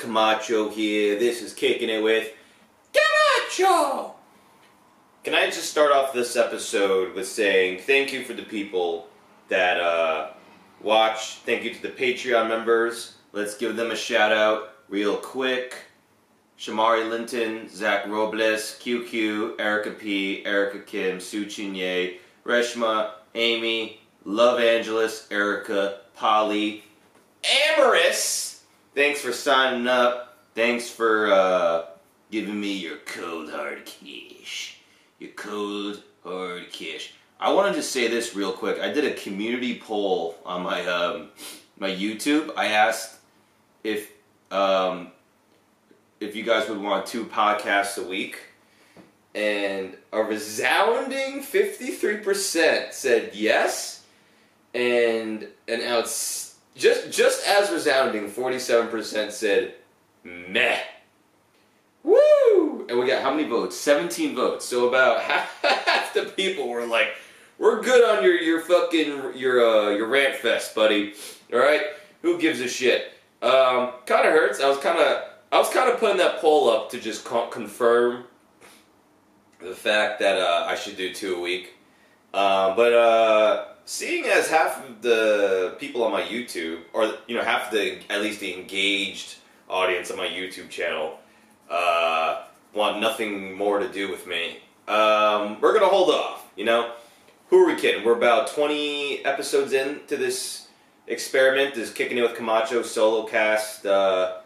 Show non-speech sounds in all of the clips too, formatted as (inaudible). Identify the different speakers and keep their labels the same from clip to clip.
Speaker 1: Camacho here. This is Kicking It with Camacho. Can I just start off this episode with saying thank you for the people that uh, watch. Thank you to the Patreon members. Let's give them a shout out real quick. Shamari Linton, Zach Robles, QQ, Erica P, Erica Kim, Sue Chinye, Reshma, Amy, Love Angeles, Erica, Polly, Amorous. Thanks for signing up. Thanks for uh, giving me your cold hard cash. Your cold hard cash. I want to say this real quick. I did a community poll on my um, my YouTube. I asked if um, if you guys would want two podcasts a week, and a resounding fifty three percent said yes, and an outs just just as resounding forty seven percent said meh. Woo! And we got how many votes? Seventeen votes. So about (laughs) half, the people were like, "We're good on your your fucking your uh, your rant fest, buddy." All right, who gives a shit? Um, kind of hurts. I was kind of I was kind of putting that poll up to just co- confirm the fact that uh, I should do two a week. Uh, but uh, seeing as half of the people on my YouTube, or you know, half the at least the engaged audience on my YouTube channel, uh, want nothing more to do with me, um, we're gonna hold off. You know, who are we kidding? We're about twenty episodes into this experiment, this kicking it with Camacho solo cast. Uh,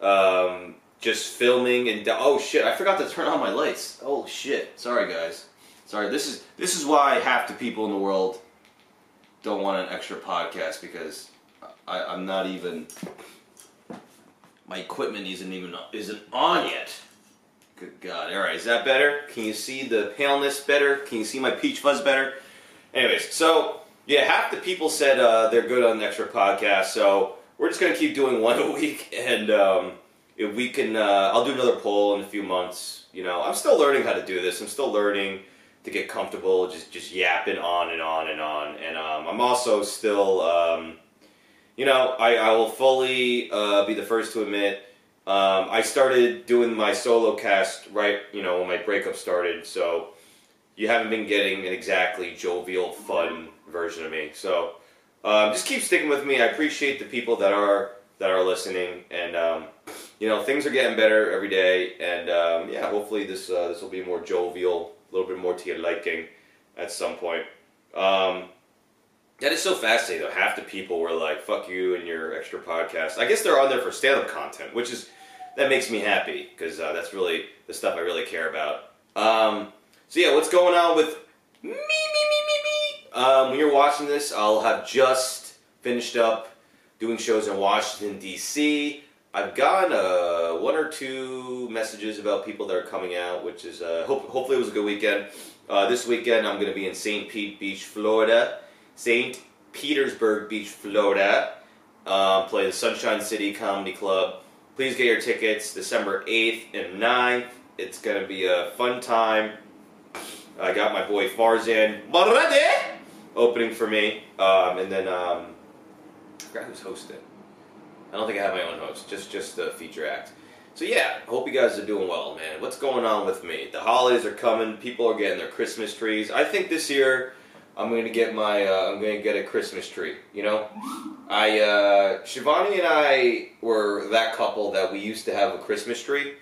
Speaker 1: um, just filming and oh shit, I forgot to turn on my lights. Oh shit, sorry guys. Sorry, this is this is why half the people in the world don't want an extra podcast because I, I'm not even my equipment isn't even isn't on yet. Good God! All right, is that better? Can you see the paleness better? Can you see my peach fuzz better? Anyways, so yeah, half the people said uh, they're good on an extra podcast, so we're just gonna keep doing (laughs) one a week, and um, if we can, uh, I'll do another poll in a few months. You know, I'm still learning how to do this. I'm still learning to get comfortable, just just yapping on and on and on. And um, I'm also still, um, you know, I, I will fully uh, be the first to admit. Um, I started doing my solo cast right, you know, when my breakup started. So you haven't been getting an exactly jovial, fun version of me. So um, just keep sticking with me. I appreciate the people that are that are listening, and um, you know, things are getting better every day. And um, yeah, hopefully this uh, this will be more jovial a little bit more to your liking at some point. Um, that is so fascinating though. Half the people were like, "Fuck you" and your extra podcast. I guess they're on there for stand-up content, which is that makes me happy because uh, that's really the stuff I really care about. Um, so yeah, what's going on with me, me, me, me, me? Um, when you're watching this, I'll have just finished up doing shows in Washington D.C. I've gotten uh, one or two messages about people that are coming out, which is uh, hope, hopefully it was a good weekend. Uh, this weekend I'm going to be in St. Pete Beach, Florida, St. Petersburg Beach, Florida. Uh, play the Sunshine City Comedy Club. Please get your tickets December 8th and 9th. It's going to be a fun time. I got my boy Farzan opening for me, um, and then um, I forgot who's hosting. I don't think I have my own host, just just the feature act. So yeah, hope you guys are doing well, man. What's going on with me? The holidays are coming. People are getting their Christmas trees. I think this year I'm going to get my uh, I'm to get a Christmas tree. You know, I uh, Shivani and I were that couple that we used to have a Christmas tree,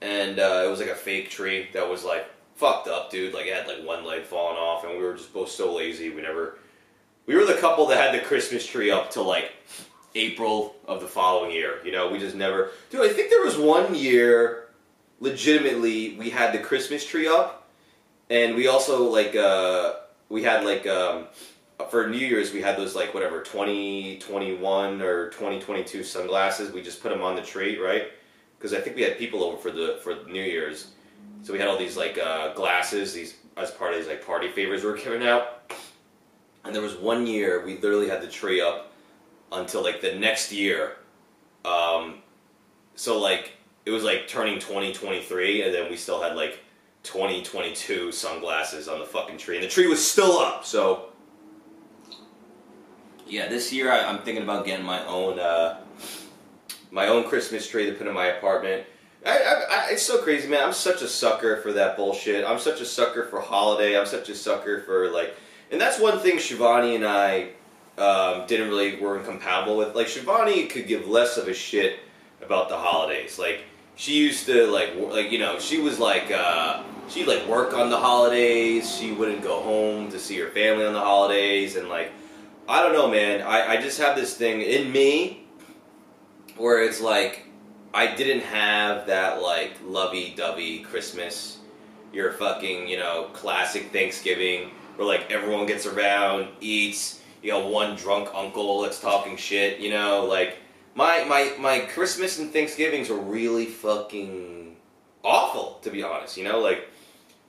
Speaker 1: and uh, it was like a fake tree that was like fucked up, dude. Like it had like one leg falling off, and we were just both so lazy. We never. We were the couple that had the Christmas tree up to like April of the following year. You know, we just never. Dude, I think there was one year, legitimately, we had the Christmas tree up, and we also like uh, we had like um, for New Year's we had those like whatever twenty twenty one or twenty twenty two sunglasses. We just put them on the tree, right? Because I think we had people over for the for New Year's, so we had all these like uh, glasses, these as part of these like party favors we were giving out. And there was one year we literally had the tree up until like the next year. Um, so like it was like turning 2023 and then we still had like 2022 sunglasses on the fucking tree and the tree was still up. So yeah, this year I, I'm thinking about getting my own uh, my own Christmas tree to put in my apartment. I, I, I, it's so crazy, man. I'm such a sucker for that bullshit. I'm such a sucker for holiday. I'm such a sucker for like, and that's one thing Shivani and I um, didn't really were incompatible with. Like Shivani could give less of a shit about the holidays. Like she used to like like you know she was like uh, she'd like work on the holidays. She wouldn't go home to see her family on the holidays, and like I don't know, man. I, I just have this thing in me where it's like I didn't have that like lovey-dovey Christmas. Your fucking you know classic Thanksgiving where like everyone gets around, eats. You got one drunk uncle that's talking shit. You know, like my my my Christmas and Thanksgivings were really fucking awful to be honest. You know, like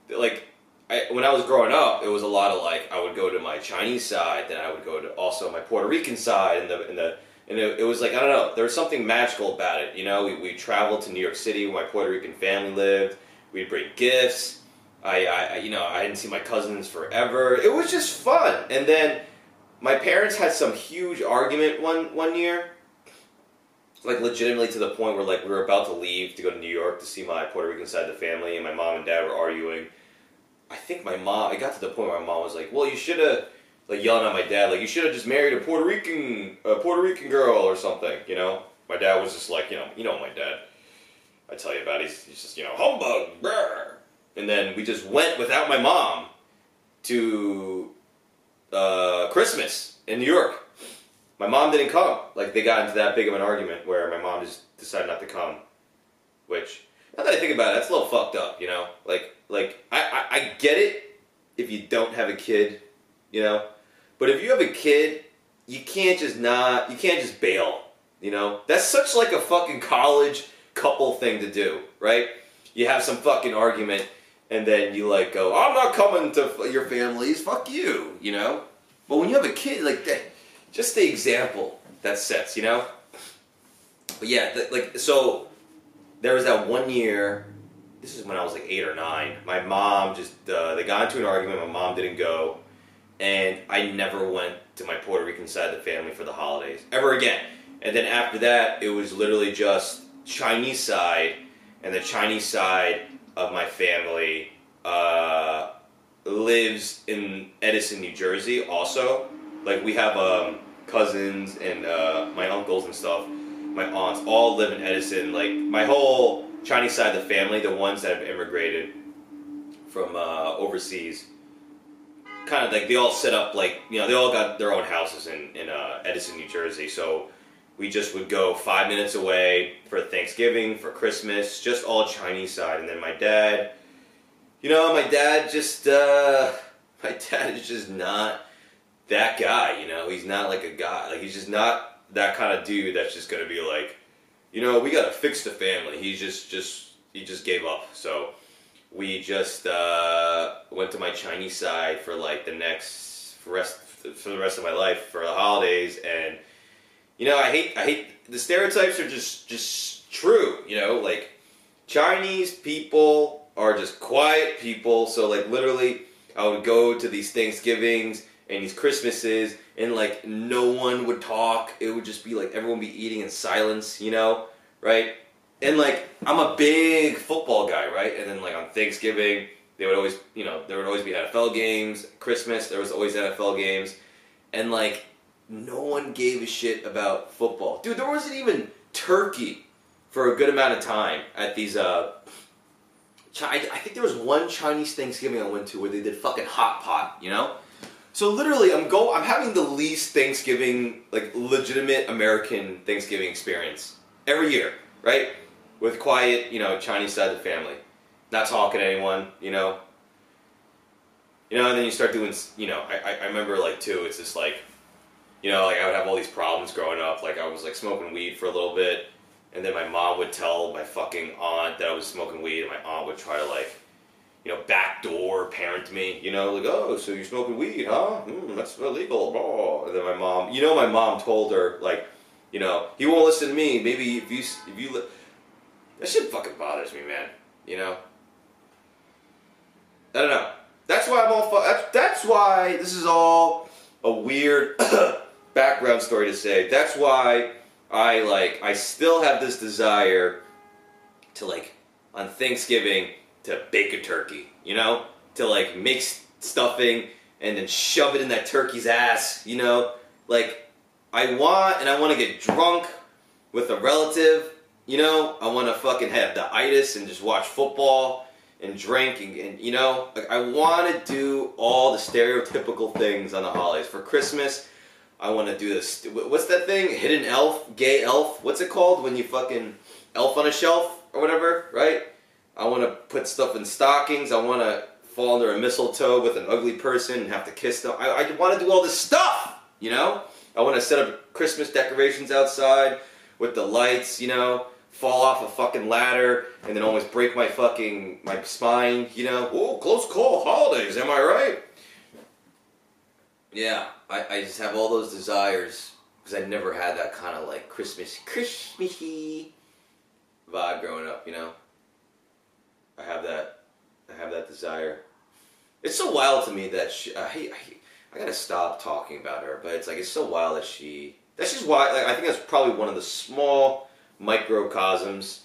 Speaker 1: like I, when I was growing up, it was a lot of like I would go to my Chinese side, then I would go to also my Puerto Rican side, and the and the and it, it was like I don't know, there was something magical about it. You know, we, we traveled to New York City where my Puerto Rican family lived. We'd bring gifts. I, I you know I hadn't seen my cousins forever. It was just fun. And then my parents had some huge argument one one year, like legitimately to the point where like we were about to leave to go to New York to see my Puerto Rican side of the family, and my mom and dad were arguing. I think my mom. It got to the point where my mom was like, "Well, you should have." Like yelling at my dad, like you should have just married a Puerto Rican, a Puerto Rican girl or something, you know. My dad was just like, you know, you know my dad. I tell you about, it, he's, he's just you know humbug, brr. and then we just went without my mom to uh, Christmas in New York. My mom didn't come. Like they got into that big of an argument where my mom just decided not to come. Which, now that I think about it, that's a little fucked up. You know, like like I, I, I get it if you don't have a kid, you know, but if you have a kid, you can't just not you can't just bail. You know, that's such like a fucking college couple thing to do, right? You have some fucking argument and then you like go, I'm not coming to your families, fuck you, you know? But when you have a kid, like that, just the example that sets, you know? But yeah, like, so there was that one year, this is when I was like eight or nine, my mom just, uh, they got into an argument, my mom didn't go, and I never went to my Puerto Rican side of the family for the holidays, ever again. And then after that, it was literally just Chinese side, and the Chinese side of my family uh, lives in Edison, New Jersey. Also, like we have um, cousins and uh, my uncles and stuff. My aunts all live in Edison. Like my whole Chinese side of the family, the ones that have immigrated from uh, overseas, kind of like they all set up like you know they all got their own houses in in uh, Edison, New Jersey. So we just would go five minutes away for Thanksgiving, for Christmas, just all Chinese side. And then my dad, you know, my dad just, uh, (laughs) my dad is just not that guy, you know, he's not like a guy, like he's just not that kind of dude that's just gonna be like, you know, we gotta fix the family. He's just, just, he just gave up. So we just, uh, went to my Chinese side for like the next, for rest, for the rest of my life for the holidays and, you know, I hate I hate the stereotypes are just just true, you know, like Chinese people are just quiet people, so like literally I would go to these Thanksgivings and these Christmases and like no one would talk. It would just be like everyone be eating in silence, you know, right? And like I'm a big football guy, right? And then like on Thanksgiving, they would always, you know, there would always be NFL games. Christmas, there was always NFL games. And like no one gave a shit about football. Dude, there wasn't even turkey for a good amount of time at these. Uh, Chi- I think there was one Chinese Thanksgiving I went to where they did fucking hot pot. You know. So literally, I'm go. I'm having the least Thanksgiving, like legitimate American Thanksgiving experience every year, right? With quiet, you know, Chinese side of the family, not talking to anyone, you know. You know, and then you start doing, you know, I, I- I remember like too. It's just like you know, like I would have all these problems growing up. Like I was like smoking weed for a little bit, and then my mom would tell my fucking aunt that I was smoking weed, and my aunt would try to like, you know, backdoor parent me. You know, like oh, so you're smoking weed, huh? Mm, that's illegal. Blah. And then my mom, you know, my mom told her like, you know, he won't listen to me. Maybe if you if you li-. that shit fucking bothers me, man. You know. I don't know. That's why I'm all. Fu- that's that's why this is all a weird (clears throat) background story to say. That's why I like I still have this desire to like on Thanksgiving to bake a turkey, you know, to like make stuffing and then shove it in that turkey's ass, you know, like I want and I want to get drunk with a relative, you know, I want to fucking have the itis and just watch football and drink and, and you know, like I want to do all the stereotypical things on the holidays. For Christmas, I want to do this. What's that thing? Hidden elf, gay elf. What's it called when you fucking elf on a shelf or whatever, right? I want to put stuff in stockings. I want to fall under a mistletoe with an ugly person and have to kiss them. I, I want to do all this stuff, you know? I want to set up Christmas decorations outside with the lights, you know? fall off a fucking ladder and then almost break my fucking my spine, you know. Oh, close call holidays, am I right? Yeah, I, I just have all those desires because I never had that kind of like Christmas Christmassy vibe growing up, you know. I have that I have that desire. It's so wild to me that she, I, I, I gotta stop talking about her, but it's like it's so wild that she. That's just why like, I think that's probably one of the small microcosms,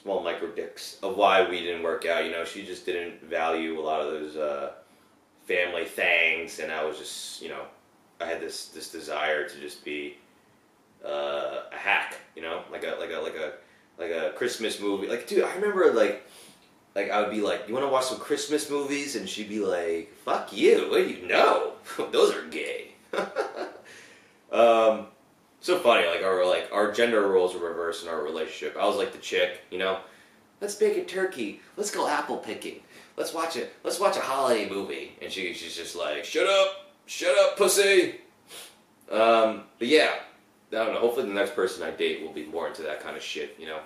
Speaker 1: small micro dicks of why we didn't work out. You know, she just didn't value a lot of those uh, family things, and I was just, you know, I had this this desire to just be uh, a hack. You know, like a like a like a like a Christmas movie. Like, dude, I remember like like I would be like, "You want to watch some Christmas movies?" And she'd be like, "Fuck you! What do you know? (laughs) Those are gay." (laughs) um, so funny, like our like our gender roles were reversed in our relationship. I was like the chick, you know. Let's bake a turkey. Let's go apple picking. Let's watch it. Let's watch a holiday movie. And she she's just like, shut up, shut up, pussy. Um, but yeah, I don't know. Hopefully, the next person I date will be more into that kind of shit. You know.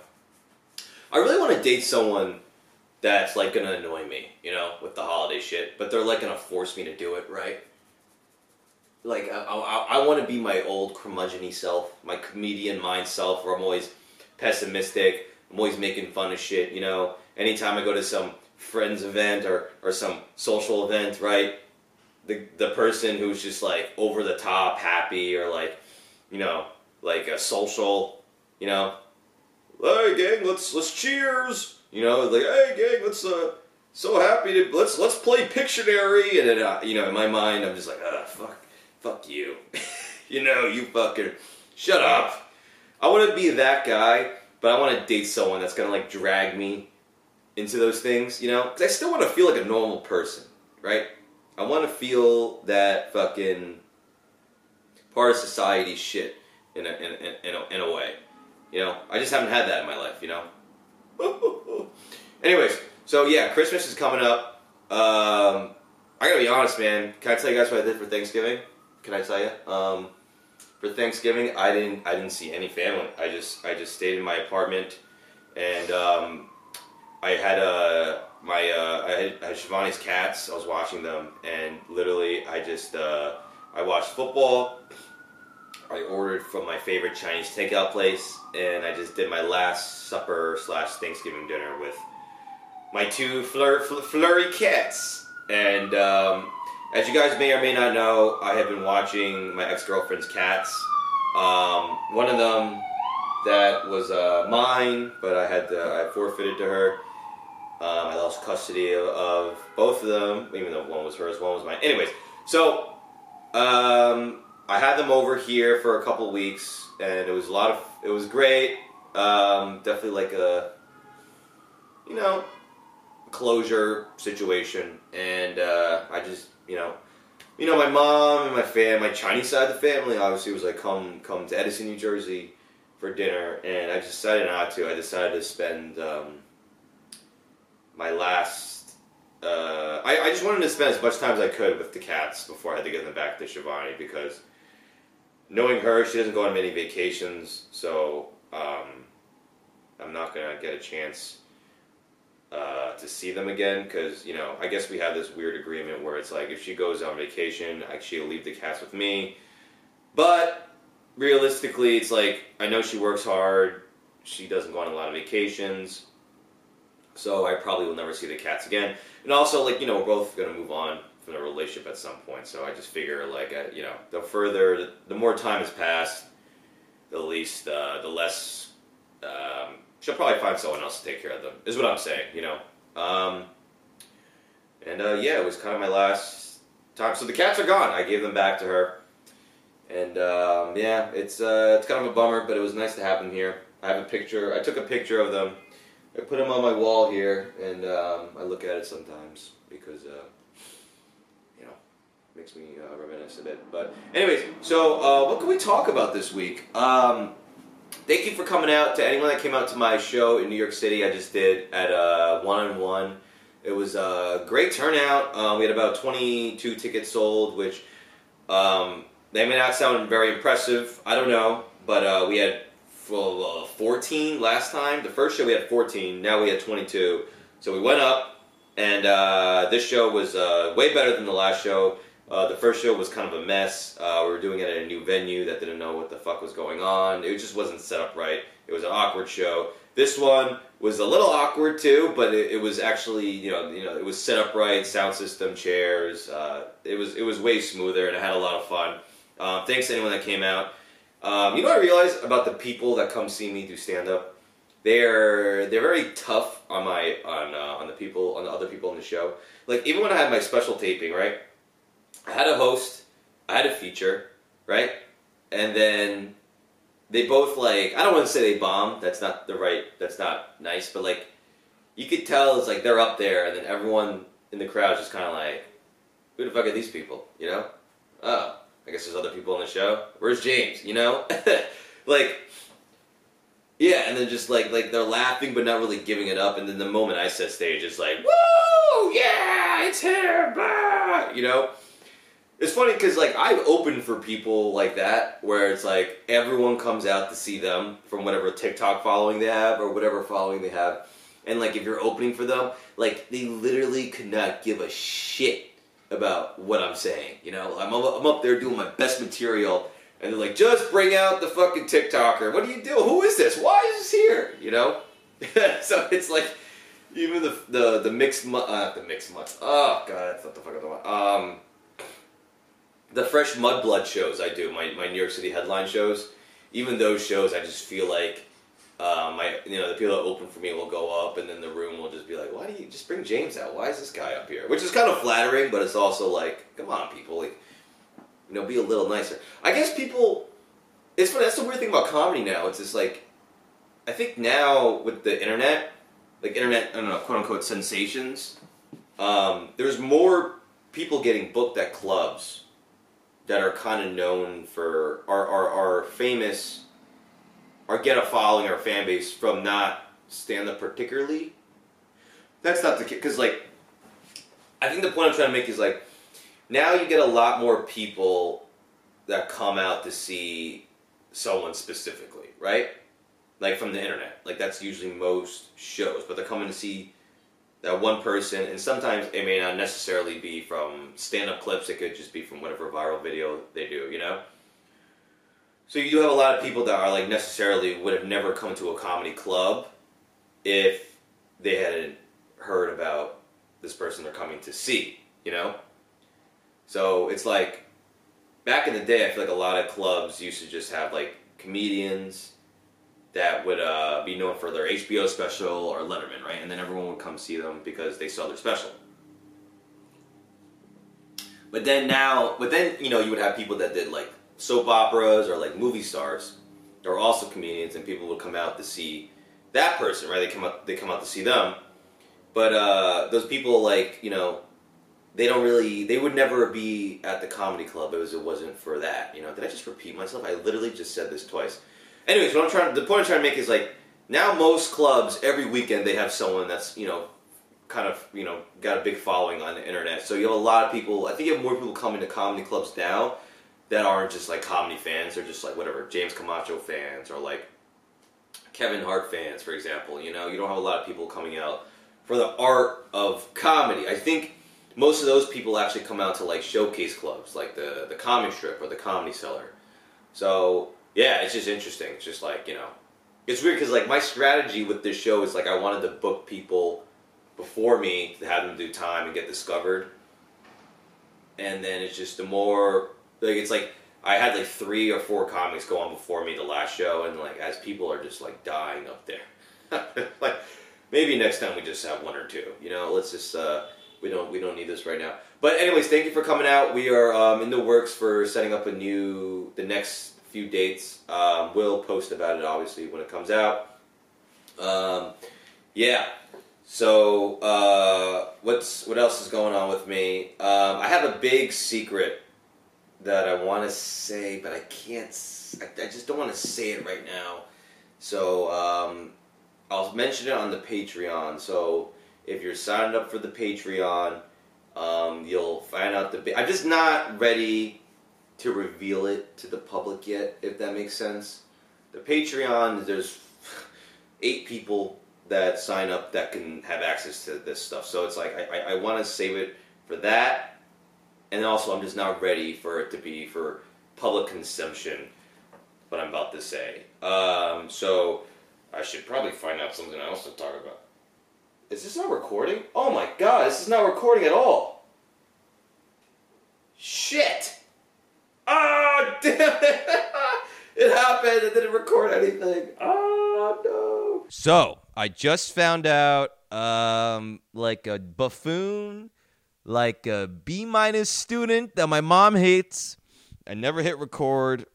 Speaker 1: I really want to date someone that's like gonna annoy me, you know, with the holiday shit, but they're like gonna force me to do it, right? like I, I, I want to be my old curmudgeony self, my comedian mind self, where I'm always pessimistic. I'm always making fun of shit. You know, anytime I go to some friends event or or some social event, right? The the person who's just like over the top happy or like, you know, like a social, you know, hey gang, let's let's cheers. You know, like hey gang, let's uh so happy to let's let's play Pictionary, and then uh, you know in my mind I'm just like ah fuck fuck you. (laughs) you know, you fucking shut up. I want to be that guy, but I want to date someone that's gonna like drag me into those things, you know? Because I still want to feel like a normal person, right? I want to feel that fucking part of society shit in a, in, in, in, a, in a way. You know, I just haven't had that in my life, you know? (laughs) Anyways, so yeah, Christmas is coming up. Um, I gotta be honest, man. Can I tell you guys what I did for Thanksgiving? can I tell you? Um, for Thanksgiving, I didn't I didn't see any family. I just I just stayed in my apartment, and um, I had uh, my uh, I, had, I had Shivani's cats. I was watching them, and literally I just uh, I watched football. I ordered from my favorite Chinese takeout place, and I just did my last supper slash Thanksgiving dinner with my two flur, flurry cats, and um, as you guys may or may not know, I have been watching my ex girlfriend's cats. Um, one of them that was uh, mine, but I had to, I forfeited to her. Um, I lost custody of, of, both of them, even though one was hers, one was mine. Anyways, so um, I had them over here for a couple weeks, and it was a lot of. It was great. Um, definitely like a, you know, closure situation, and uh, I just you know, you know, my mom and my fam, my Chinese side of the family, obviously was like, come, come to Edison, New Jersey for dinner, and I decided not to. I decided to spend um, my last. Uh, I, I just wanted to spend as much time as I could with the cats before I had to get them back to Shivani because knowing her, she doesn't go on many vacations, so um, I'm not gonna get a chance uh, to see them again because you know I guess we have this weird agreement where it's like if she goes on vacation, she'll leave the cats with me. But realistically, it's like I know she works hard. She doesn't go on a lot of vacations, so I probably will never see the cats again. And also, like you know, we're both gonna move on from the relationship at some point. So I just figure like uh, you know the further the more time has passed, the least uh, the less um, she'll probably find someone else to take care of them. Is what I'm saying. You know. Um, and uh, yeah, it was kind of my last time. So the cats are gone. I gave them back to her. And um, yeah, it's uh, it's kind of a bummer, but it was nice to have them here. I have a picture. I took a picture of them. I put them on my wall here, and um, I look at it sometimes because uh, you know makes me uh, reminisce a bit. But anyways, so uh, what can we talk about this week? Um, thank you for coming out to anyone that came out to my show in New York City. I just did at one on one. It was a great turnout. Uh, we had about 22 tickets sold, which um, they may not sound very impressive. I don't know, but uh, we had uh, 14 last time. The first show we had 14. Now we had 22. So we went up, and uh, this show was uh, way better than the last show. Uh, the first show was kind of a mess. Uh, we were doing it at a new venue that didn't know what the fuck was going on. It just wasn't set up right. It was an awkward show. This one was a little awkward too, but it, it was actually you know you know it was set up right, sound system, chairs. it was it was way smoother, and I had a lot of fun. Um, thanks to anyone that came out. Um, you know what I realize about the people that come see me do stand up? They're they're very tough on my on uh, on the people on the other people in the show. Like even when I had my special taping, right? I had a host, I had a feature, right? And then they both like I don't want to say they bomb. That's not the right. That's not nice. But like you could tell it's like they're up there, and then everyone in the crowd is just kind of like, who the fuck are these people? You know? Oh, I guess there's other people on the show. Where's James? You know, (laughs) like, yeah, and then just like like they're laughing but not really giving it up. And then the moment I set stage, it's like, woo, yeah, it's here, blah! you know. It's funny because like I've opened for people like that where it's like everyone comes out to see them from whatever TikTok following they have or whatever following they have, and like if you're opening for them, like they literally could not give a shit about what I'm saying. You know, I'm, I'm up there doing my best material, and they're like, just bring out the fucking TikToker. What do you do? Who is this? Why is this here? You know? (laughs) so it's like, even the the the mixed uh, the mixed mud. Oh god, that's not the fuck I want. Um, the fresh mudblood shows I do, my my New York City headline shows. Even those shows, I just feel like um, my, you know, the people that open for me will go up, and then the room will just be like, "Why do you just bring James out? Why is this guy up here?" Which is kind of flattering, but it's also like, "Come on, people, like, you know, be a little nicer." I guess people. It's funny. That's the weird thing about comedy now. It's just like, I think now with the internet, like internet, I don't know, quote unquote sensations. Um, there's more people getting booked at clubs that are kind of known for are are, are famous or get a following or a fan base from not stand up particularly. That's not the case because like I think the point I'm trying to make is like now you get a lot more people that come out to see someone specifically, right? Like from the internet. Like that's usually most shows, but they're coming to see that one person, and sometimes it may not necessarily be from stand up clips, it could just be from whatever viral video they do, you know? So you do have a lot of people that are like necessarily would have never come to a comedy club if they hadn't heard about this person they're coming to see, you know? So it's like back in the day, I feel like a lot of clubs used to just have like comedians that would uh, be known for their HBO special or Letterman, right? And then everyone would come see them because they saw their special. But then now, but then you know you would have people that did like soap operas or like movie stars are also comedians, and people will come out to see that person, right? They come out, they come out to see them, but uh, those people, like you know, they don't really, they would never be at the comedy club if it wasn't for that. You know, did I just repeat myself? I literally just said this twice. Anyways, what I'm trying, the point I'm trying to make is like now most clubs every weekend they have someone that's you know kind of you know got a big following on the internet. So you have a lot of people. I think you have more people coming to comedy clubs now that aren't just like comedy fans. They're just like whatever James Camacho fans or like Kevin Hart fans, for example. You know, you don't have a lot of people coming out for the art of comedy. I think most of those people actually come out to like showcase clubs, like the the Comedy Strip or the Comedy Cellar. So yeah, it's just interesting. It's just like you know, it's weird because like my strategy with this show is like I wanted to book people before me to have them do time and get discovered and then it's just the more like it's like I had like three or four comics go on before me the last show, and like as people are just like dying up there, (laughs) like maybe next time we just have one or two. You know, let's just uh, we don't we don't need this right now. But anyways, thank you for coming out. We are um, in the works for setting up a new the next few dates. Um, we'll post about it obviously when it comes out. Um, yeah. So uh, what's what else is going on with me? Um, I have a big secret that I want to say, but I can't. I just don't want to say it right now. So um, I'll mention it on the Patreon. So if you're signed up for the Patreon, um, you'll find out the. I'm just not ready to reveal it to the public yet. If that makes sense. The Patreon, there's (laughs) eight people that sign up that can have access to this stuff. So it's like I, I, I want to save it for that, and also I'm just not ready for it to be for public consumption. What I'm about to say. Um, so I should probably find out something else to talk about. Is this not recording? Oh my god, this is not recording at all. Shit! Oh (laughs) damn it! it happened. It didn't record anything. Oh no!
Speaker 2: So I just found out, um, like a buffoon, like a B minus student that my mom hates. I never hit record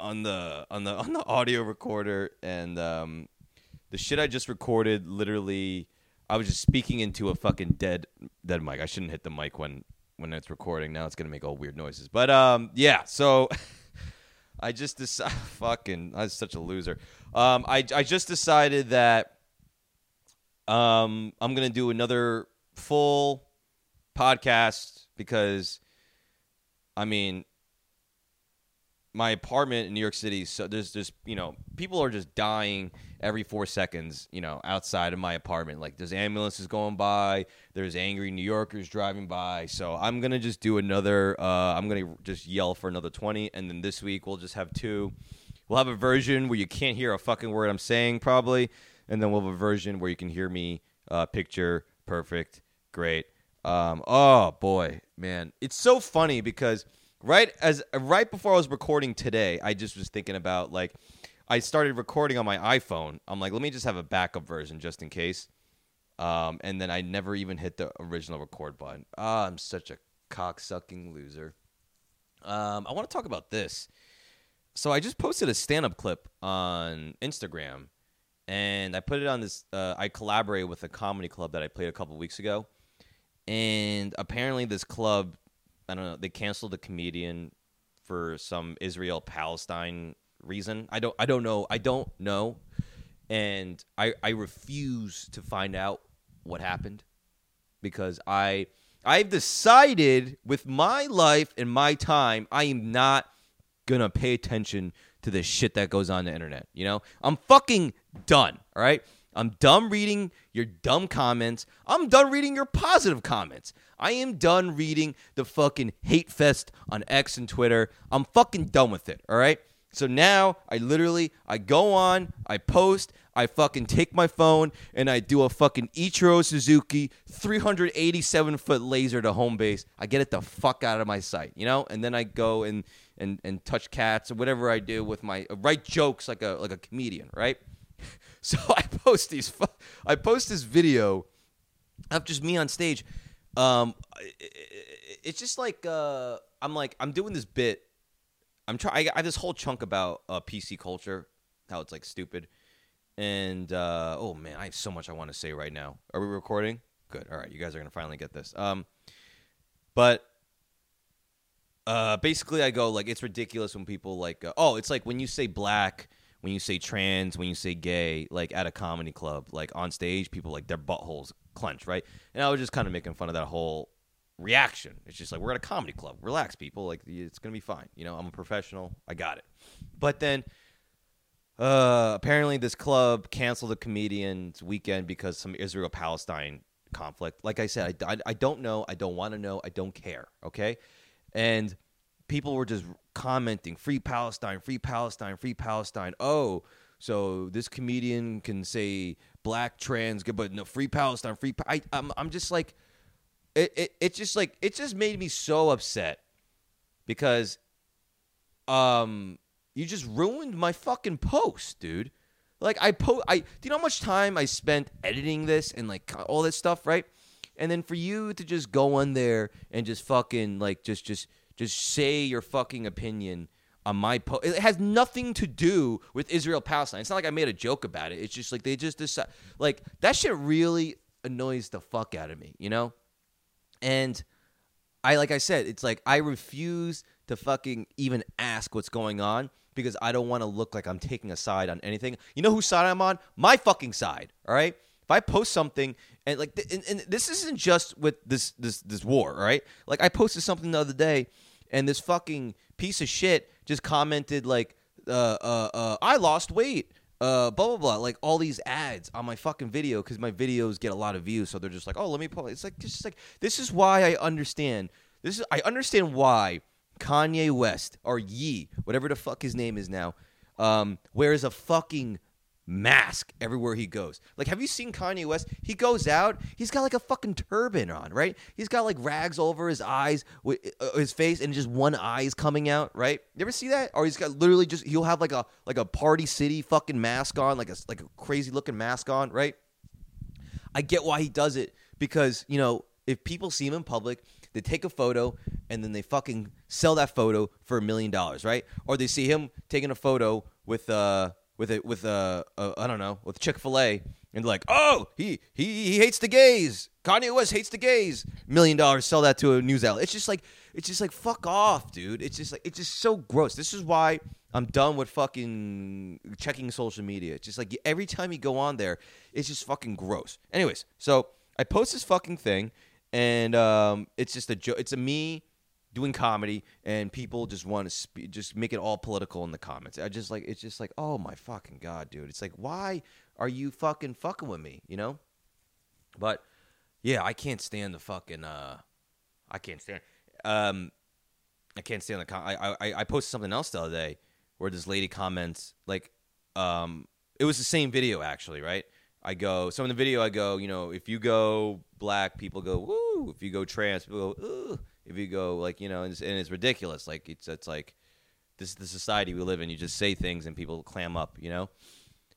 Speaker 2: on the on the (laughs) on the audio recorder, and um, the shit I just recorded, literally, I was just speaking into a fucking dead dead mic. I shouldn't hit the mic when when it's recording. Now it's gonna make all weird noises. But um, yeah. So (laughs) I just decided. (laughs) Fucking, I was such a loser. Um, I I just decided that um I'm gonna do another full podcast because I mean my apartment in New York City so there's just you know people are just dying every 4 seconds you know outside of my apartment. Like there's ambulances going by there's angry New Yorkers driving by. So I'm to just do another uh I'm to just yell for another 20 and then this week we'll just have two. We'll have a version where you can't hear a fucking word I'm saying probably and then we'll have a version where you can hear me uh picture perfect great um oh boy man it's so funny because right as right before I was recording today, I just was thinking about like I started recording on my iPhone. I'm like, let me just have a backup version just in case. Um, and then I never even hit the original record button. Ah, I'm such a cocksucking loser. Um, I want to talk about this. So I just posted a stand-up clip on Instagram, and I put it on this. Uh, I collaborated with a comedy club that I played a couple weeks ago, and apparently this club I don't know. They canceled the comedian for some Israel Palestine reason. I don't. I don't know. I don't know, and I I refuse to find out what happened because I I've decided with my life and my time I am not gonna pay attention to the shit that goes on the internet. You know, I'm fucking done. All right. I'm done reading your dumb comments. I'm done reading your positive comments. I am done reading the fucking hate fest on X and Twitter. I'm fucking done with it, all right? So now I literally I go on, I post, I fucking take my phone and I do a fucking Ichiro Suzuki 387 foot laser to home base. I get it the fuck out of my sight, you know? And then I go and and and touch cats or whatever I do with my write jokes like a like a comedian, right? (laughs) So I post these. I post this video of just me on stage. Um, it's just like uh, I'm like I'm doing this bit. I'm trying. I have this whole chunk about uh, PC culture, how it's like stupid, and uh, oh man, I have so much I want to say right now. Are we recording? Good. All right, you guys are gonna finally get this. Um, but uh, basically, I go like it's ridiculous when people like uh, oh, it's like when you say black when you say trans, when you say gay, like at a comedy club, like on stage, people like their buttholes clench, right? And I was just kind of making fun of that whole reaction. It's just like we're at a comedy club, relax, people. Like it's gonna be fine. You know, I'm a professional. I got it. But then, uh, apparently, this club canceled the comedian's weekend because some Israel Palestine conflict. Like I said, I, I, I don't know. I don't want to know. I don't care. Okay, and people were just commenting free palestine free palestine free palestine oh so this comedian can say black trans but no free palestine free Pa- I, I'm, I'm just like it, it it just like it just made me so upset because um you just ruined my fucking post, dude. Like I po I do you know how much time I spent editing this and like all this stuff, right? And then for you to just go on there and just fucking like just just just say your fucking opinion on my post. It has nothing to do with Israel Palestine. It's not like I made a joke about it. It's just like they just decide like that shit really annoys the fuck out of me, you know? And I like I said, it's like I refuse to fucking even ask what's going on because I don't want to look like I'm taking a side on anything. You know whose side I'm on? My fucking side. All right. If I post something and like, and, and this isn't just with this this this war, right? Like I posted something the other day, and this fucking piece of shit just commented like, uh, uh, uh I lost weight. Uh, blah blah blah, like all these ads on my fucking video because my videos get a lot of views, so they're just like, oh, let me pull. It's like it's just like this is why I understand. This is I understand why Kanye West or Ye, whatever the fuck his name is now, um, wears a fucking mask everywhere he goes. Like, have you seen Kanye West? He goes out, he's got like a fucking turban on, right? He's got like rags over his eyes, with uh, his face, and just one eye is coming out, right? You ever see that? Or he's got literally just he'll have like a like a Party City fucking mask on, like a like a crazy looking mask on, right? I get why he does it because you know if people see him in public, they take a photo and then they fucking sell that photo for a million dollars, right? Or they see him taking a photo with uh with a with a, a I don't know with Chick Fil A and like oh he he he hates the gays. Kanye West hates the gays. Million dollars, sell that to a news outlet. It's just like it's just like fuck off, dude. It's just like it's just so gross. This is why I'm done with fucking checking social media. It's just like every time you go on there, it's just fucking gross. Anyways, so I post this fucking thing, and um, it's just a joke. It's a me doing comedy, and people just want to just make it all political in the comments. I just like it's just like oh my fucking god, dude. It's like why are you fucking fucking with me? You know. But yeah, I can't stand the fucking. uh I can't stand. Um, I can't stand the. Com- I I I posted something else the other day where this lady comments like, um, it was the same video actually, right? I go so in the video I go, you know, if you go black, people go woo. If you go trans, people go ooh. If you go like you know, and it's, and it's ridiculous. Like it's it's like this is the society we live in. You just say things and people clam up, you know,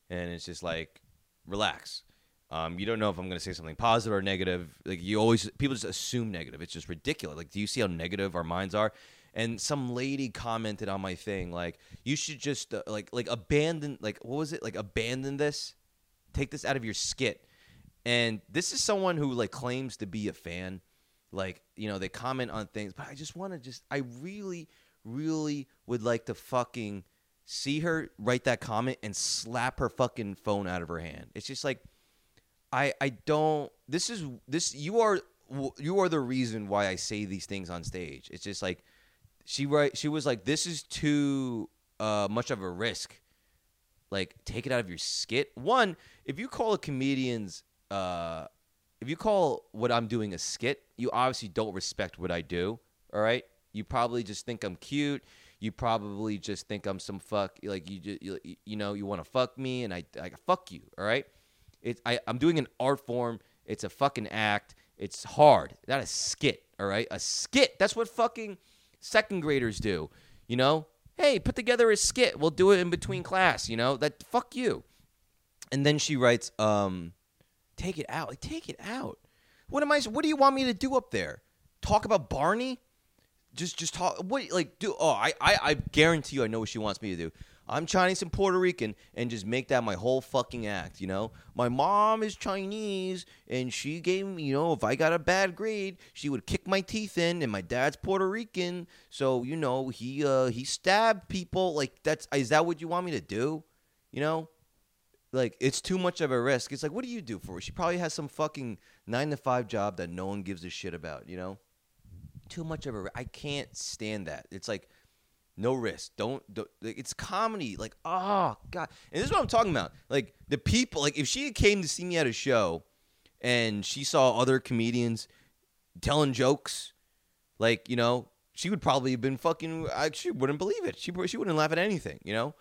Speaker 2: and it's just like relax. Um, you don't know if I'm going to say something positive or negative. Like you always, people just assume negative. It's just ridiculous. Like, do you see how negative our minds are? And some lady commented on my thing, like, you should just uh, like like abandon, like what was it, like abandon this, take this out of your skit. And this is someone who like claims to be a fan. Like, you know, they comment on things, but I just want to just, I really, really would like to fucking see her write that comment and slap her fucking phone out of her hand. It's just like I I don't this is this you are you are the reason why I say these things on stage. It's just like she right she was like this is too uh, much of a risk. Like take it out of your skit. One, if you call a comedian's uh if you call what I'm doing a skit, you obviously don't respect what I do, all right? You probably just think I'm cute. You probably just think I'm some fuck like you just, you, you know, you want to fuck me and I I fuck you, all right? It's I, I'm doing an art form. It's a fucking act. It's hard. Not a skit, all right? A skit. That's what fucking second graders do. You know? Hey, put together a skit. We'll do it in between class, you know? That fuck you. And then she writes, um, take it out. Like, take it out. What am I what do you want me to do up there? Talk about Barney? Just just talk what like do oh I, I, I guarantee you I know what she wants me to do. I'm Chinese and Puerto Rican and just make that my whole fucking act, you know? My mom is Chinese and she gave me, you know, if I got a bad grade, she would kick my teeth in and my dad's Puerto Rican, so you know, he uh he stabbed people like that's is that what you want me to do? You know? Like it's too much of a risk. It's like what do you do for her? She probably has some fucking 9 to 5 job that no one gives a shit about, you know? Too much of a I can't stand that. It's like no risk. Don't, don't. It's comedy. Like, oh god. And this is what I'm talking about. Like the people. Like if she came to see me at a show, and she saw other comedians telling jokes, like you know, she would probably have been fucking. She wouldn't believe it. She she wouldn't laugh at anything. You know.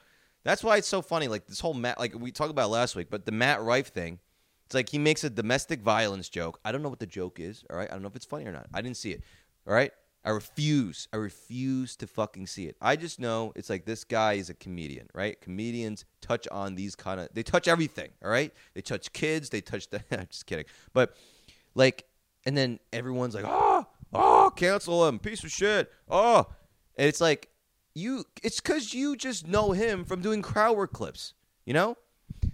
Speaker 2: That's why it's so funny. Like this whole Matt. Like we talked about last week, but the Matt Rife thing. It's like he makes a domestic violence joke. I don't know what the joke is. All right, I don't know if it's funny or not. I didn't see it. All right, I refuse. I refuse to fucking see it. I just know it's like this guy is a comedian, right? Comedians touch on these kind of. They touch everything. All right, they touch kids. They touch the. (laughs) I'm just kidding, but like, and then everyone's like, oh, oh, cancel him, piece of shit. Oh, and it's like you. It's because you just know him from doing crowd work clips. You know.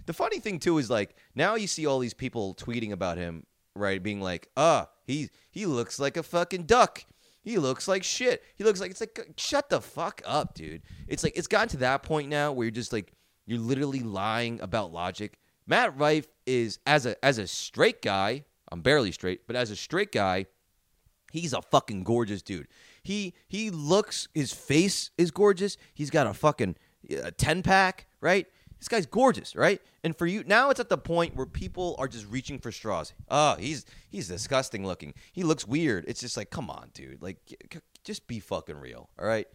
Speaker 2: The funny thing too is like now you see all these people tweeting about him, right? Being like, "Ah, he he looks like a fucking duck. He looks like shit. He looks like it's like shut the fuck up, dude." It's like it's gotten to that point now where you're just like you're literally lying about logic. Matt Rife is as a as a straight guy, I'm barely straight, but as a straight guy, he's a fucking gorgeous dude. He he looks his face is gorgeous. He's got a fucking uh, 10 pack, right? This guy's gorgeous, right? And for you now, it's at the point where people are just reaching for straws. Oh, he's he's disgusting looking. He looks weird. It's just like, come on, dude. Like, just be fucking real, all right?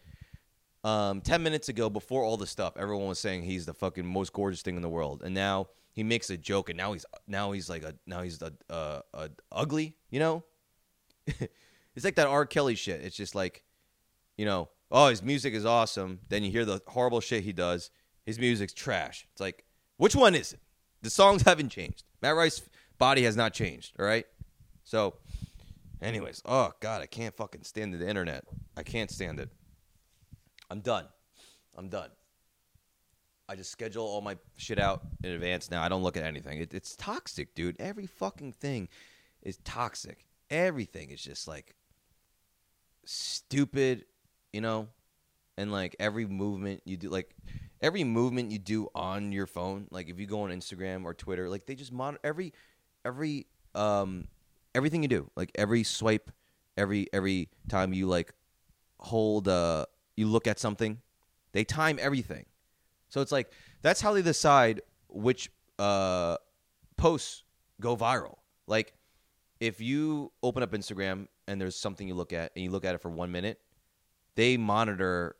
Speaker 2: Um, ten minutes ago, before all the stuff, everyone was saying he's the fucking most gorgeous thing in the world, and now he makes a joke, and now he's now he's like a now he's a, a, a ugly, you know? (laughs) it's like that R. Kelly shit. It's just like, you know, oh, his music is awesome. Then you hear the horrible shit he does his music's trash. It's like, which one is it? The songs (laughs) haven't changed. Matt Rife's body has not changed. All right. So, anyways, oh god, I can't fucking stand the internet. I can't stand it. I'm done. I'm done. I just schedule all my shit out in advance now. I don't look at anything. It, it's toxic, dude. Every fucking thing is toxic. Everything is just like stupid, you know? And like every movement you do, like every movement you do on your phone, like if you go on Instagram or Twitter, like they just monitor every every um everything you do, like every swipe, every every time you like hold uh you look at something, they time everything. So it's like that's how they decide which uh posts go viral. Like if you open up Instagram and there's something you look at and you look at it for 1 minute, they monitor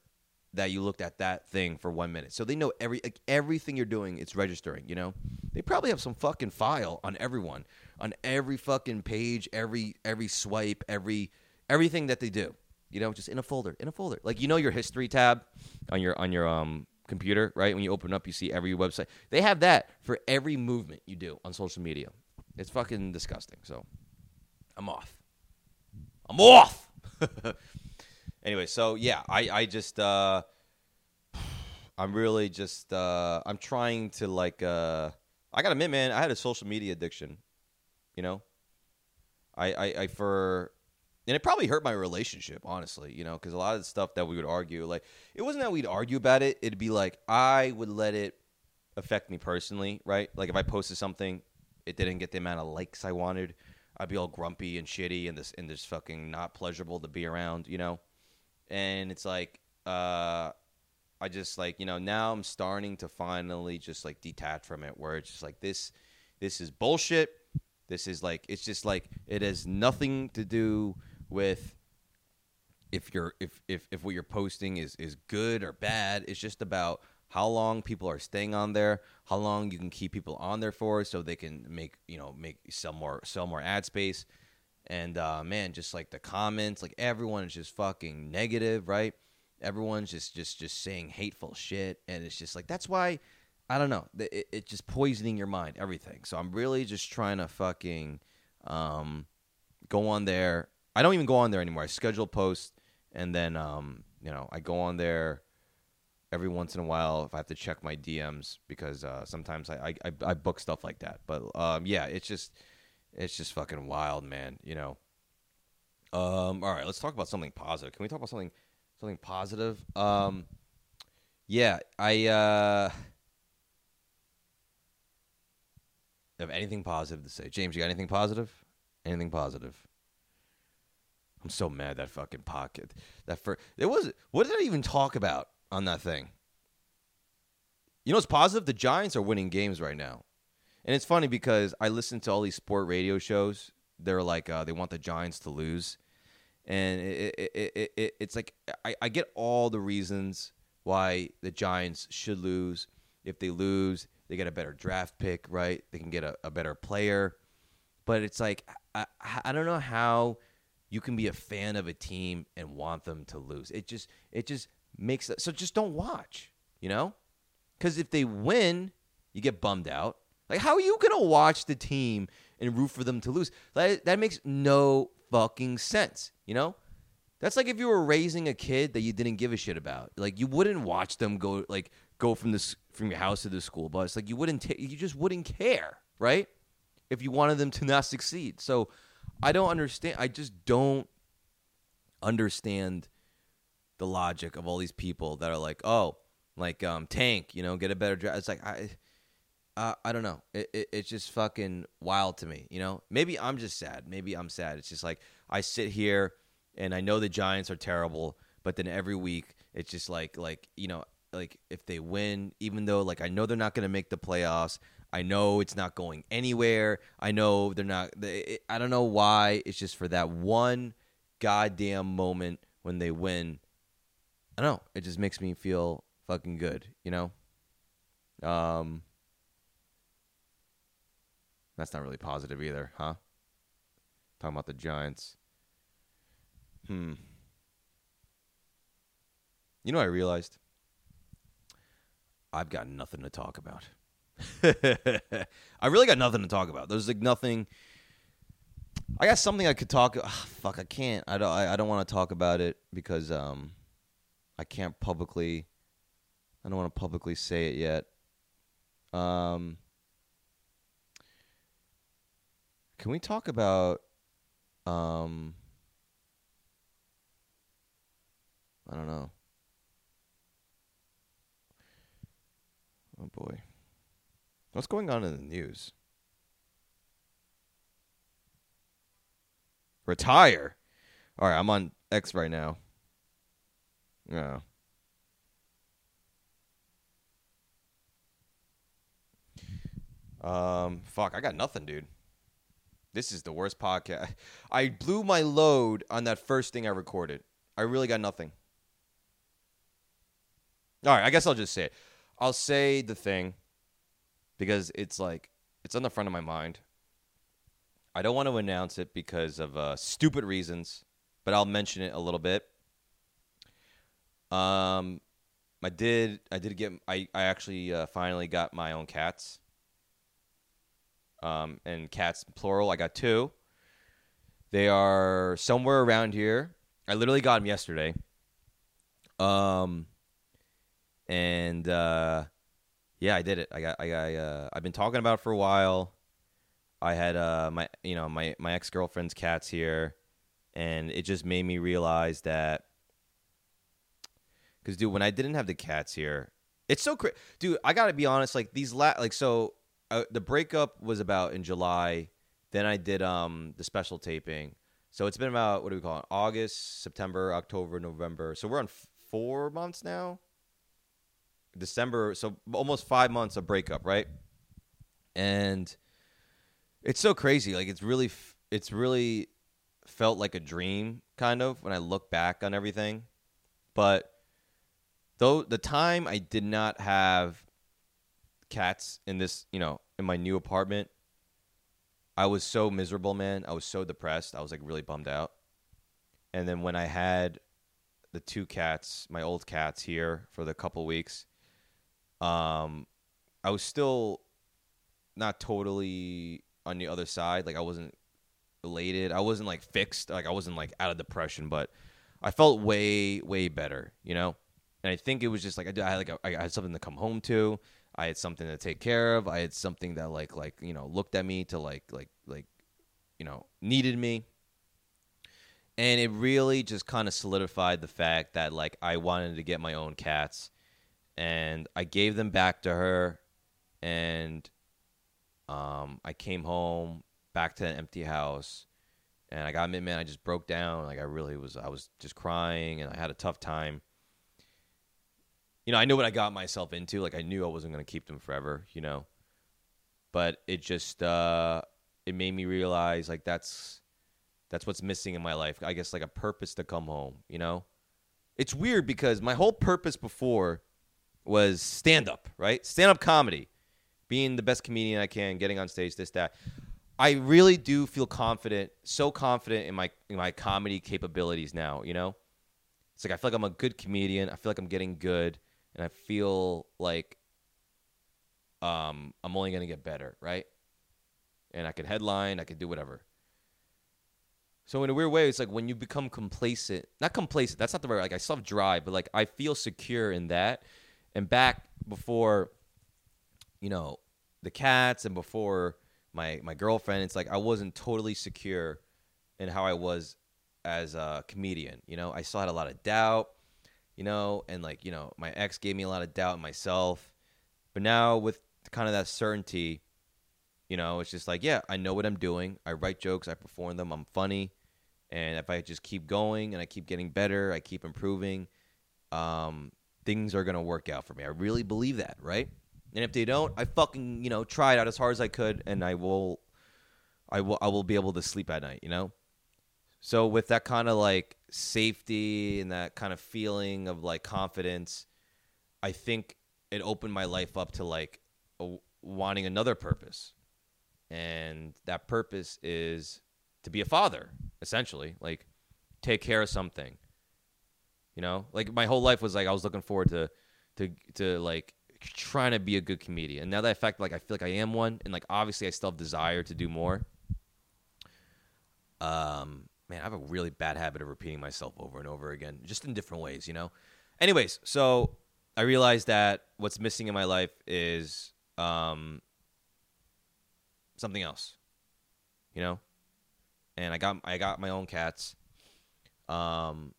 Speaker 2: that you looked at that thing for one minute. So they know every like, everything you're doing. It's registering. You know, they probably have some fucking file on everyone, on every fucking page, every every swipe, every everything that they do. You know, just in a folder, in a folder. Like you know your history tab on your on your um computer, right? When you open up, you see every website. They have that for every movement you do on social media. It's fucking disgusting. So I'm off. I'm off. (laughs) anyway, so yeah, I I just uh (sighs) I'm really just uh I'm trying to like uh I gotta admit, man, I had a social media addiction. You know? I I, I for and it probably hurt my relationship, honestly, you know, because a lot of the stuff that we would argue, like, it wasn't that we'd argue about it. It'd be like, I would let it affect me personally, right? Like, if I posted something, it didn't get the amount of likes I wanted, I'd be all grumpy and shitty and this and this fucking not pleasurable to be around, you know? and it's like uh I just like you know now I'm starting to finally just like detach from it where it's just like this this is bullshit this is like it's just like it has nothing to do with if you're if if if what you're posting is is good or bad it's just about how long people are staying on there how long you can keep people on there for so they can make you know make sell more sell more ad space and uh, man, just like the comments, like everyone is just fucking negative, right? Everyone's just just just saying hateful shit, and it's just like that's why I don't know. It, it's just poisoning your mind, everything. So I'm really just trying to fucking um, go on there. I don't even go on there anymore. I schedule posts, and then um, you know I go on there every once in a while if I have to check my DMs because uh, sometimes I, I I book stuff like that. But um, yeah, it's just it's just fucking wild, man. You know. Um. All right, let's talk about something positive. Can we talk about something something positive? Um. Yeah, I uh. Have anything positive to say, James? You got anything positive? Anything positive? I'm so mad that fucking pocket. That for it was. What did I even talk about on that thing? You know what's positive? The Giants are winning games right now. And it's funny because I listen to all these sport radio shows. They're like uh, they want the Giants to lose, and it, it, it, it it's like I, I get all the reasons why the Giants should lose. If they lose, they get a better draft pick, right? They can get a, a better player. But it's like I, I don't know how you can be a fan of a team and want them to lose. It just it just makes so just don't watch, you know? Cuz if they win, you get bummed out. Like how are you going to watch the team and root for them to lose? That that makes no fucking sense, you know? That's like if you were raising a kid that you didn't give a shit about. Like you wouldn't watch them go like go from this from your house to the school bus. Like you wouldn't ta- you just wouldn't care, right? If you wanted them to not succeed. So I don't understand. I just don't understand the logic of all these people that are like, oh, like um, tank, you know, get a better draft. It's like I, uh, I don't know. It, it, it's just fucking wild to me. You know, maybe I'm just sad. Maybe I'm sad. It's just like I sit here and I know the Giants are terrible, but then every week it's just like like you know like if they win, even though like I know they're not going to make the playoffs, I know it's not going anywhere. I know they're not. They, I don't know why. It's just for that one goddamn moment when they win. I don't know. It just makes me feel fucking good, you know. Um, that's not really positive either, huh? Talking about the Giants. Hmm. You know, I realized I've got nothing to talk about. (laughs) I really got nothing to talk about. There's like nothing. I got something I could talk. Ugh, fuck, I can't. I don't. I, I don't want to talk about it because um, I can't publicly. I don't want to publicly say it yet. Um, can we talk about um? I don't know. Oh boy. What's going on in the news? Retire. All right, I'm on X right now. Yeah. Um, fuck, I got nothing, dude. This is the worst podcast. (laughs) I blew my load on that first thing I recorded. I really got nothing. All right, I guess I'll just say it. I'll say the thing because it's like it's on the front of my mind. I don't want to announce it because of uh, stupid reasons, but I'll mention it a little bit. Um, I did. I did get. I I actually uh, finally got my own cats. Um, and cats plural. I got two. They are somewhere around here. I literally got them yesterday. Um, and uh, yeah, I did it. I got. I got. Uh, I've been talking about it for a while. I had uh, my you know my my ex girlfriend's cats here, and it just made me realize that. Because dude, when I didn't have the cats here, it's so crazy. Dude, I gotta be honest. Like these la- like so, uh, the breakup was about in July. Then I did um the special taping. So it's been about what do we call it? August, September, October, November. So we're on f- four months now. December, so almost five months of breakup, right? And it's so crazy. Like it's really, it's really felt like a dream, kind of, when I look back on everything. But though the time I did not have cats in this, you know, in my new apartment, I was so miserable, man. I was so depressed. I was like really bummed out. And then when I had the two cats, my old cats here for the couple weeks, um, I was still not totally on the other side. Like I wasn't elated. I wasn't like fixed. Like I wasn't like out of depression, but I felt way way better. You know. And I think it was just like I, had like a, I had something to come home to. I had something to take care of. I had something that like like you know looked at me to like like like you know needed me. And it really just kind of solidified the fact that like I wanted to get my own cats and I gave them back to her, and um, I came home back to an empty house, and I got man, I just broke down. Like I really was, I was just crying, and I had a tough time. You know, I knew what I got myself into. Like I knew I wasn't going to keep them forever. You know, but it just uh, it made me realize like that's that's what's missing in my life. I guess like a purpose to come home. You know, it's weird because my whole purpose before was stand up, right? Stand up comedy. being the best comedian I can, getting on stage, this that. I really do feel confident, so confident in my in my comedy capabilities now. You know, it's like I feel like I'm a good comedian. I feel like I'm getting good, and I feel like um, I'm only gonna get better, right? And I can headline, I can do whatever. So in a weird way, it's like when you become complacent, not complacent. That's not the right. Like I still have drive, but like I feel secure in that. And back before, you know, the cats and before my my girlfriend, it's like I wasn't totally secure in how I was as a comedian. You know, I still had a lot of doubt. You know, and like you know, my ex gave me a lot of doubt in myself. But now with kind of that certainty, you know, it's just like, yeah, I know what I'm doing. I write jokes, I perform them, I'm funny. And if I just keep going and I keep getting better, I keep improving, um, things are going to work out for me. I really believe that, right? And if they don't, I fucking, you know, try it out as hard as I could and I will I will I will be able to sleep at night, you know? So with that kind of like safety and that kind of feeling of like confidence, I think it opened my life up to like a, wanting another purpose. And that purpose is to be a father, essentially. Like take care of something. You know? Like my whole life was like I was looking forward to to to like trying to be a good comedian. And Now that I fact like I feel like I am one and like obviously I still have desire to do more. Um man, I have a really bad habit of repeating myself over and over again, just in different ways, you know? Anyways, so I realized that what's missing in my life is um, something else, you know. And I got I got my own cats. Um,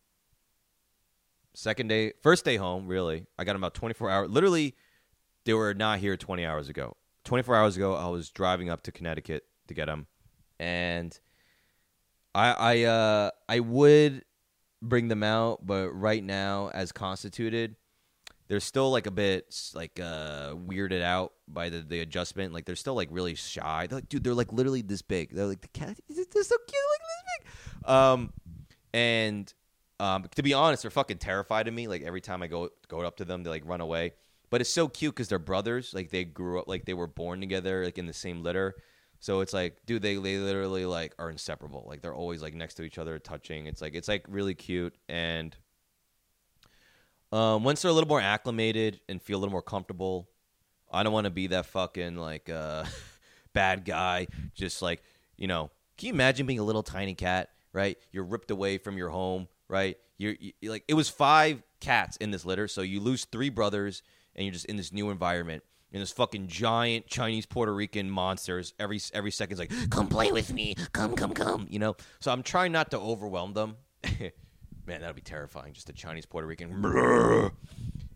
Speaker 2: second day, first day home, really, I got them about twenty four hours. Literally, they were not here twenty hours ago. Twenty four hours ago, I was driving up to Connecticut to get them, and I I uh I would bring them out, but right now, as constituted, they're still like a bit like uh weirded out by the, the adjustment. Like they're still like really shy. They're like, dude, they're like literally this big. They're like the cat. They're so cute, like this big. Um, and um, to be honest, they're fucking terrified of me. Like every time I go go up to them, they like run away. But it's so cute because they're brothers. Like they grew up, like they were born together, like in the same litter. So it's like, dude, they they literally like are inseparable. Like they're always like next to each other, touching. It's like it's like really cute and um, once they're a little more acclimated and feel a little more comfortable, I don't want to be that fucking like uh, (laughs) bad guy. Just like you know, can you imagine being a little tiny cat? Right, you're ripped away from your home. Right, you're, you like it was five cats in this litter, so you lose three brothers, and you're just in this new environment. And this fucking giant Chinese Puerto Rican monsters every every second's like, come play with me, come come come, you know. So I'm trying not to overwhelm them. (laughs) Man, that'd be terrifying. Just a Chinese Puerto Rican, (laughs)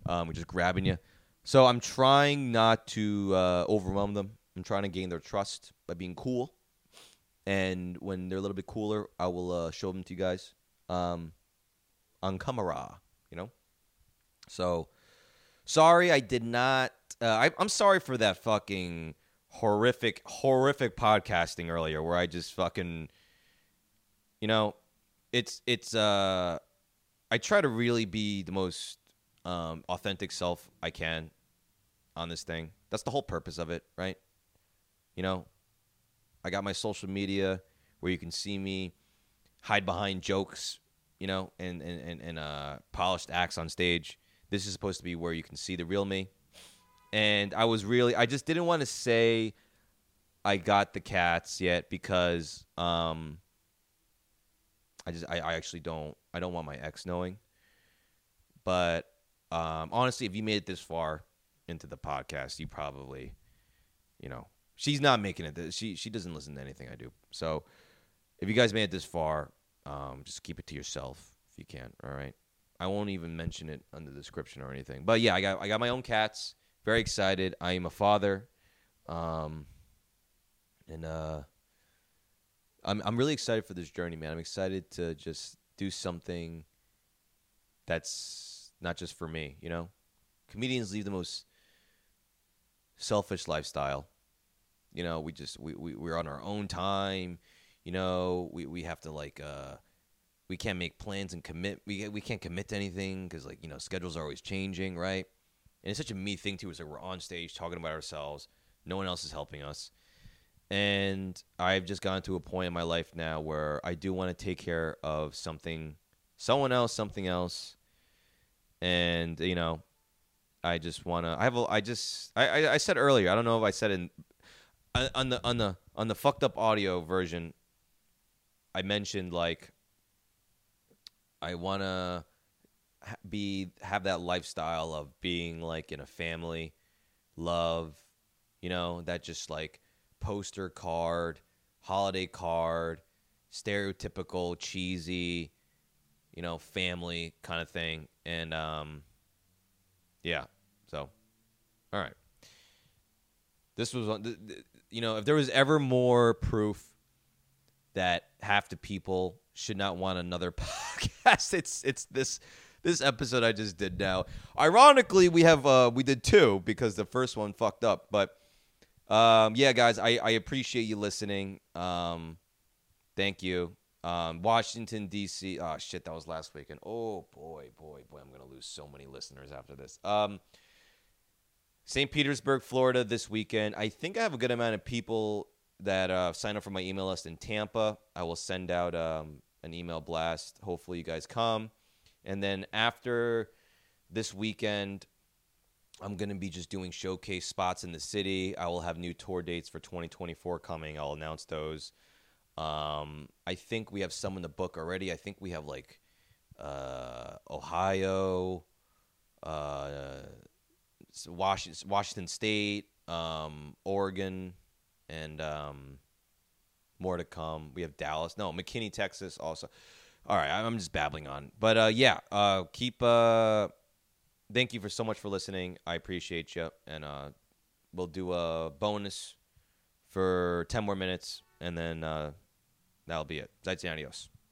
Speaker 2: um, we're just grabbing you. So I'm trying not to uh, overwhelm them. I'm trying to gain their trust by being cool. And when they're a little bit cooler, I will uh, show them to you guys um, on camera. You know. So sorry, I did not. Uh, I, I'm sorry for that fucking horrific, horrific podcasting earlier, where I just fucking, you know, it's it's uh I try to really be the most um, authentic self I can on this thing. That's the whole purpose of it, right? You know, I got my social media where you can see me hide behind jokes, you know, and and and, and uh, polished acts on stage. This is supposed to be where you can see the real me. And I was really, I just didn't want to say I got the cats yet because um, I just I, I actually don't I don't want my ex knowing. But um, honestly, if you made it this far into the podcast, you probably, you know, she's not making it. This, she she doesn't listen to anything I do. So if you guys made it this far, um, just keep it to yourself if you can. All right. I won't even mention it on the description or anything. But yeah, I got I got my own cats. Very excited. I am a father. Um, and uh, I'm I'm really excited for this journey, man. I'm excited to just do something that's not just for me, you know? Comedians lead the most selfish lifestyle. You know, we just we, we we're on our own time, you know, we we have to like uh we can't make plans and commit we we can't commit to anything cuz like, you know, schedules are always changing, right? And it's such a me thing too is that we're on stage talking about ourselves No one else is helping us. And I've just gotten to a point in my life now where I do want to take care of something, someone else, something else. And, you know, I just want to, I have, a, I just, I, I, I said earlier, I don't know if I said in, uh, on the, on the, on the fucked up audio version, I mentioned like, I want to be, have that lifestyle of being like in a family, love, you know, that just like, poster card, holiday card, stereotypical cheesy, you know, family kind of thing. And um yeah. So all right. This was you know, if there was ever more proof that half the people should not want another (laughs) podcast, it's it's this this episode I just did now. Ironically, we have uh we did two because the first one fucked up, but um, yeah, guys, I, I appreciate you listening. Um, thank you. Um, Washington D.C. Oh shit, that was last weekend. Oh boy, boy, boy, I'm gonna lose so many listeners after this. Um, St. Petersburg, Florida, this weekend. I think I have a good amount of people that uh, sign up for my email list in Tampa. I will send out um, an email blast. Hopefully, you guys come. And then after this weekend, I'm going to be just doing showcase spots in the city. I will have new tour dates for 2024 coming. I'll announce those. Um, I think we have some in the book already. I think we have like uh, Ohio, uh, Washington, State, um, Oregon, and um, more to come. We have Dallas. No, McKinney, Texas also. All right, I'm just babbling on. But uh, yeah, uh, keep uh, thank you for so much for listening. I appreciate you, and uh, we'll do a bonus for ten more minutes, and then uh, that'll be it. Zites adios.